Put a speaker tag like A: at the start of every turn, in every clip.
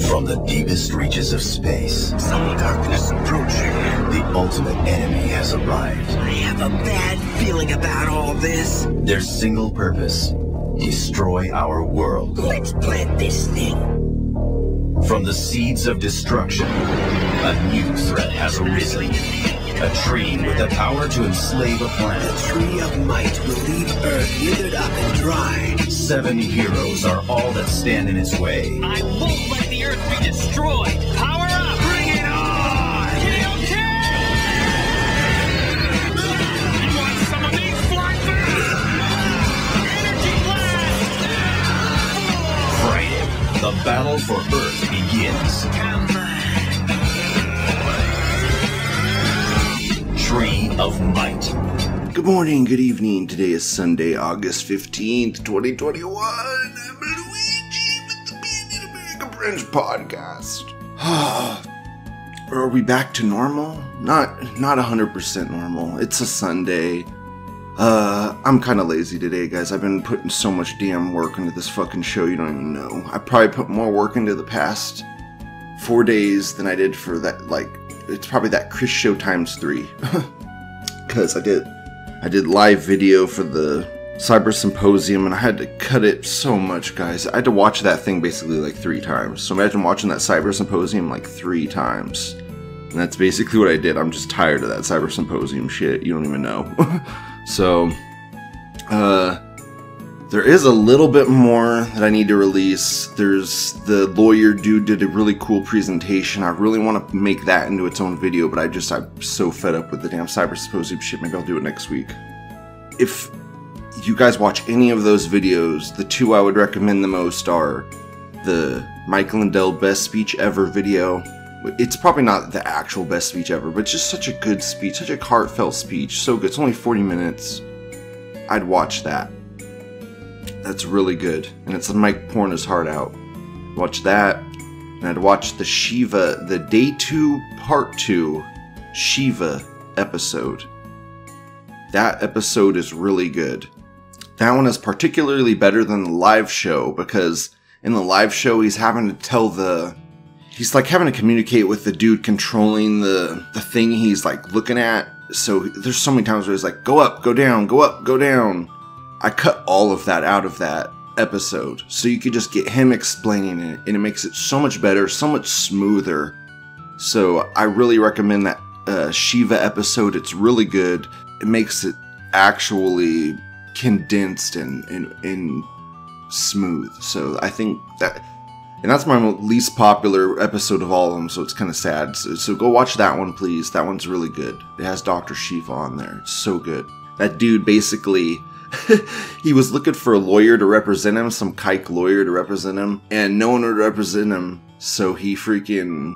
A: From the deepest reaches of space,
B: Some darkness approaching.
A: the ultimate enemy has arrived.
B: I have a bad feeling about all this.
A: Their single purpose, destroy our world.
B: Let's plant this thing.
A: From the seeds of destruction, a new threat has arisen. A tree with the power to enslave a planet.
B: The tree of might will leave Earth withered up and dry.
A: Seven heroes are all that stand in its way.
C: I won't Earth be destroyed. Power up! Bring it on! KOK! You want some of me, Flyfest? Energy blast!
A: Friday, the battle for Earth begins.
B: Come on.
A: Tree of Might.
D: Good morning, good evening. Today is Sunday, August 15th, 2021. French podcast. Are we back to normal? Not not 100% normal. It's a Sunday. Uh, I'm kind of lazy today, guys. I've been putting so much damn work into this fucking show, you don't even know. I probably put more work into the past four days than I did for that, like, it's probably that Chris show times three. Because I did I did live video for the Cyber Symposium and I had to cut it so much, guys. I had to watch that thing basically like three times. So imagine watching that Cyber Symposium like three times. And that's basically what I did. I'm just tired of that Cyber Symposium shit. You don't even know. so, uh, there is a little bit more that I need to release. There's the lawyer dude did a really cool presentation. I really want to make that into its own video, but I just I'm so fed up with the damn cyber symposium shit. Maybe I'll do it next week. If you guys watch any of those videos, the two I would recommend the most are the Michael Lindell best speech ever video. It's probably not the actual best speech ever, but just such a good speech, such a heartfelt speech. So good. It's only 40 minutes. I'd watch that. That's really good. And it's Mike pouring his heart out. Watch that. And I'd watch the Shiva, the day two, part two Shiva episode. That episode is really good. That one is particularly better than the live show because in the live show he's having to tell the he's like having to communicate with the dude controlling the the thing he's like looking at. So there's so many times where he's like, go up, go down, go up, go down. I cut all of that out of that episode so you could just get him explaining it and it makes it so much better, so much smoother. So I really recommend that uh, Shiva episode. It's really good. It makes it actually condensed and, and, and smooth. So I think that, and that's my least popular episode of all of them. So it's kind of sad. So, so go watch that one, please. That one's really good. It has Dr. Shiva on there. It's so good. That dude basically he was looking for a lawyer to represent him, some kike lawyer to represent him, and no one would represent him. So he freaking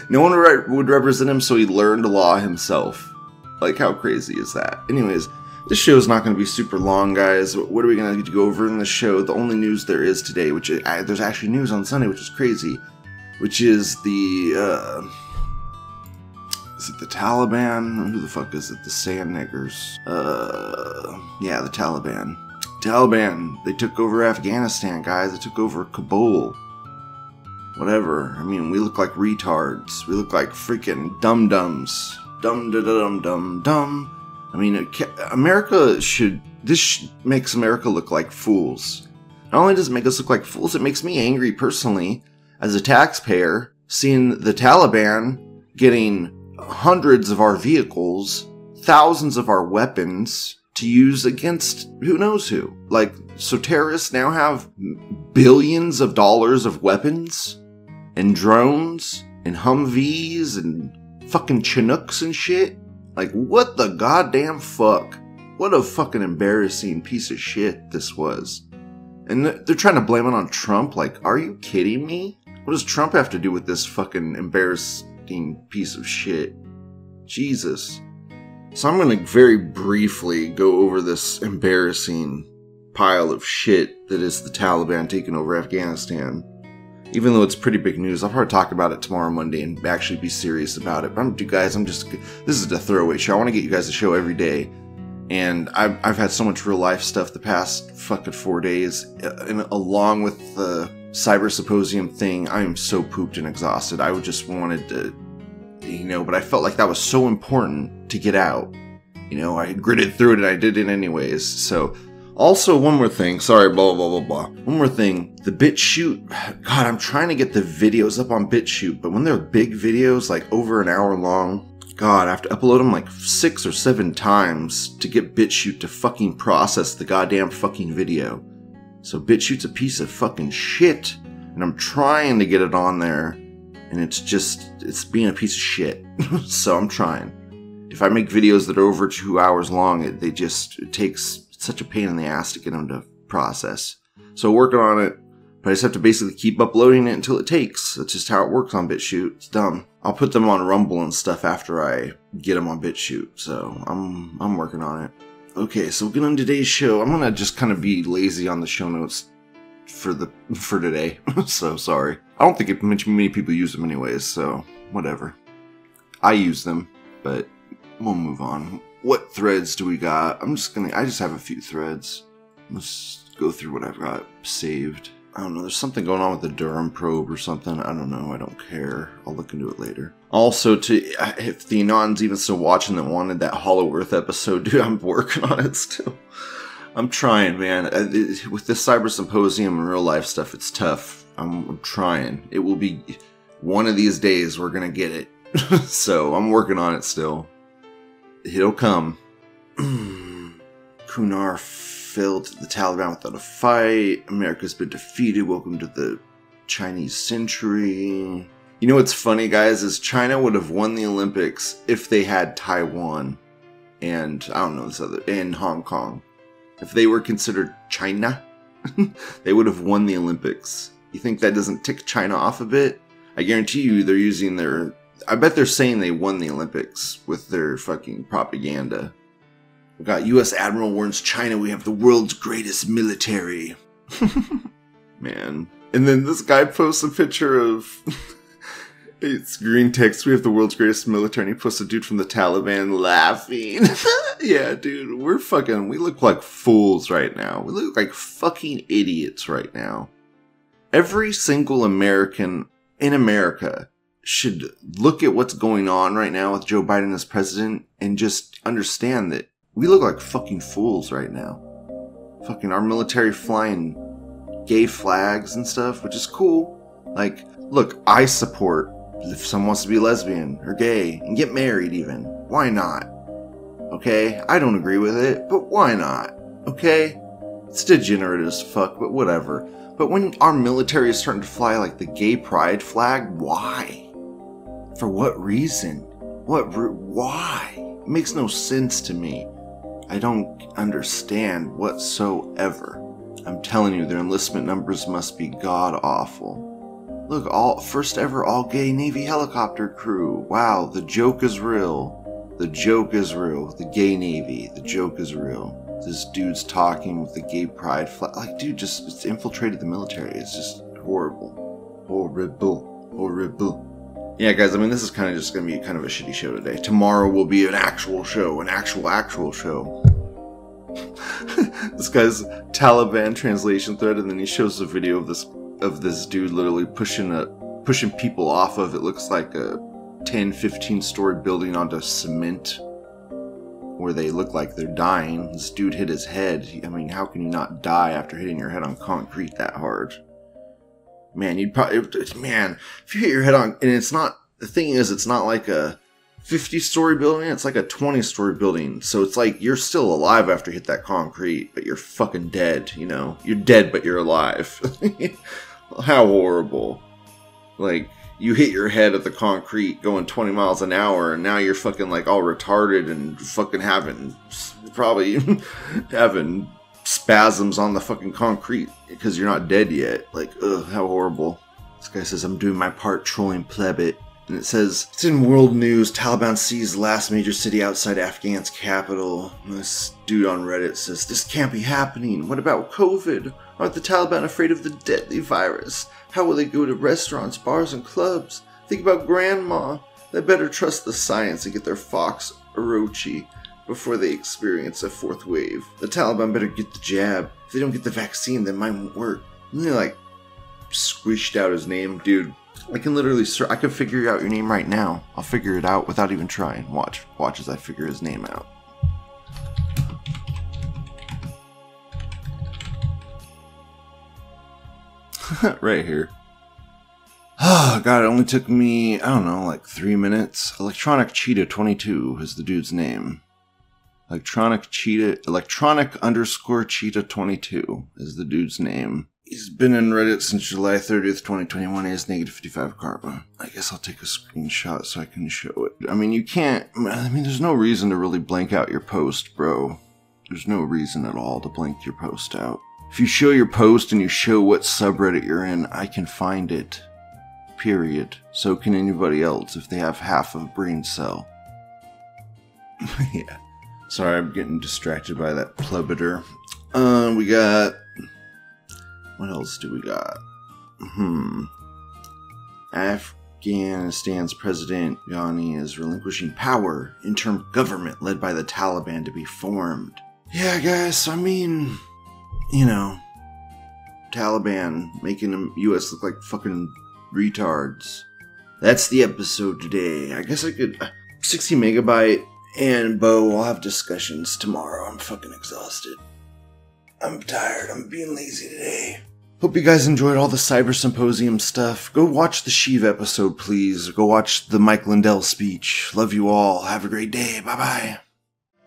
D: no one would represent him. So he learned law himself. Like how crazy is that? Anyways, this show is not going to be super long, guys. What are we going to go over in the show? The only news there is today, which is, uh, there's actually news on Sunday, which is crazy, which is the. Uh, is it the Taliban? Who the fuck is it? The Sand Niggers. Uh, yeah, the Taliban. Taliban. They took over Afghanistan, guys. They took over Kabul. Whatever. I mean, we look like retards. We look like freaking dum dums. Dum da dum dum dum. I mean, America should. This makes America look like fools. Not only does it make us look like fools, it makes me angry personally as a taxpayer seeing the Taliban getting hundreds of our vehicles, thousands of our weapons to use against who knows who. Like, so terrorists now have billions of dollars of weapons and drones and Humvees and fucking Chinooks and shit. Like, what the goddamn fuck? What a fucking embarrassing piece of shit this was. And they're trying to blame it on Trump. Like, are you kidding me? What does Trump have to do with this fucking embarrassing piece of shit? Jesus. So I'm going to very briefly go over this embarrassing pile of shit that is the Taliban taking over Afghanistan. Even though it's pretty big news, I'll probably talk about it tomorrow Monday and actually be serious about it. But I'm, you guys, I'm just this is a throwaway show. I want to get you guys a show every day, And I've, I've had so much real life stuff the past fucking four days. uh, And along with the cyber symposium thing, I am so pooped and exhausted. I just wanted to, you know, but I felt like that was so important to get out. You know, I gritted through it and I did it anyways. So, also, one more thing. Sorry, blah, blah, blah, blah. One more thing. The BitChute. God, I'm trying to get the videos up on BitChute, but when they're big videos, like over an hour long, God, I have to upload them like six or seven times to get BitChute to fucking process the goddamn fucking video. So BitChute's a piece of fucking shit, and I'm trying to get it on there, and it's just, it's being a piece of shit. so I'm trying. If I make videos that are over two hours long, it, they just, it takes such a pain in the ass to get them to process. So working on it, but I just have to basically keep uploading it until it takes. That's just how it works on BitChute. It's dumb. I'll put them on Rumble and stuff after I get them on BitChute. So I'm I'm working on it. Okay, so on today's show. I'm gonna just kind of be lazy on the show notes for the for today. so sorry. I don't think it, many people use them anyways. So whatever. I use them, but we'll move on. What threads do we got? I'm just gonna. I just have a few threads. Let's go through what I've got saved. I don't know. There's something going on with the Durham probe or something. I don't know. I don't care. I'll look into it later. Also, to if the Anons even still watching that wanted that Hollow Earth episode, dude, I'm working on it still. I'm trying, man. Uh, With this cyber symposium and real life stuff, it's tough. I'm, I'm trying. It will be one of these days we're gonna get it. so I'm working on it still. It'll come. Kunar failed the Taliban without a fight. America's been defeated. Welcome to the Chinese century. You know what's funny, guys, is China would have won the Olympics if they had Taiwan and I don't know this other and Hong Kong. If they were considered China, they would have won the Olympics. You think that doesn't tick China off a bit? I guarantee you they're using their I bet they're saying they won the Olympics with their fucking propaganda. We got U.S. Admiral warns China we have the world's greatest military. Man. And then this guy posts a picture of. it's green text. We have the world's greatest military. And he posts a dude from the Taliban laughing. yeah, dude. We're fucking. We look like fools right now. We look like fucking idiots right now. Every single American in America should look at what's going on right now with Joe Biden as president and just understand that we look like fucking fools right now. Fucking our military flying gay flags and stuff, which is cool. Like, look, I support if someone wants to be lesbian or gay and get married even. Why not? Okay? I don't agree with it, but why not? Okay? It's degenerate as fuck, but whatever. But when our military is starting to fly like the gay pride flag, why? For what reason? What re- why? It makes no sense to me. I don't understand whatsoever. I'm telling you, their enlistment numbers must be god awful. Look, all first ever all gay Navy helicopter crew. Wow, the joke is real. The joke is real. The gay Navy. The joke is real. This dude's talking with the gay pride flag. Like, dude, just it's infiltrated the military. It's just horrible. Horrible. Horrible. Yeah, guys, I mean, this is kind of just going to be kind of a shitty show today. Tomorrow will be an actual show, an actual, actual show. this guy's Taliban translation thread, and then he shows a video of this of this dude literally pushing a pushing people off of it looks like a 10, 15 story building onto cement where they look like they're dying. This dude hit his head. I mean, how can you not die after hitting your head on concrete that hard? Man, you'd probably man, if you hit your head on and it's not the thing is it's not like a 50 story building, it's like a 20 story building. So it's like you're still alive after you hit that concrete, but you're fucking dead, you know? You're dead but you're alive. How horrible. Like you hit your head at the concrete going 20 miles an hour and now you're fucking like all retarded and fucking having probably having spasms on the fucking concrete because you're not dead yet. Like, ugh, how horrible. This guy says, I'm doing my part trolling plebit. And it says, it's in world news, Taliban seized last major city outside Afghan's capital. And this dude on Reddit says, this can't be happening. What about COVID? Aren't the Taliban afraid of the deadly virus? How will they go to restaurants, bars, and clubs? Think about grandma. They better trust the science and get their fox Orochi before they experience a fourth wave. The Taliban better get the jab. If they don't get the vaccine, then mine won't work. And they like squished out his name, dude. I can literally, sir, I can figure out your name right now. I'll figure it out without even trying. Watch, watch as I figure his name out. right here. Oh, God, it only took me, I don't know, like three minutes. Electronic Cheetah 22 is the dude's name. Electronic Cheetah, electronic underscore Cheetah 22 is the dude's name. He's been in Reddit since July 30th, 2021. He has negative 55 karma. I guess I'll take a screenshot so I can show it. I mean, you can't, I mean, there's no reason to really blank out your post, bro. There's no reason at all to blank your post out. If you show your post and you show what subreddit you're in, I can find it. Period. So can anybody else if they have half of a brain cell. yeah. Sorry, I'm getting distracted by that plebiter. Uh, we got. What else do we got? Hmm. Afghanistan's President Ghani is relinquishing power. Interim government led by the Taliban to be formed. Yeah, guys, I mean, you know, Taliban making the U.S. look like fucking retards. That's the episode today. I guess I could. 16 megabyte and Bo will have discussions tomorrow. I'm fucking exhausted. I'm tired. I'm being lazy today. Hope you guys enjoyed all the Cyber Symposium stuff. Go watch the Sheev episode, please. Go watch the Mike Lindell speech. Love you all. Have a great day. Bye bye.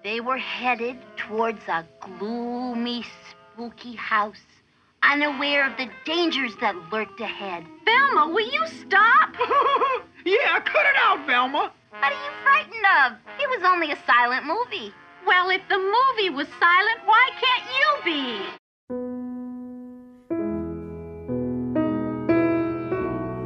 E: They were headed towards a gloomy, spooky house, unaware of the dangers that lurked ahead.
F: Velma, will you stop?
C: yeah, cut it out, Velma.
E: What are you frightened of? It was only a silent movie.
F: Well, if the movie was silent, why can't you be?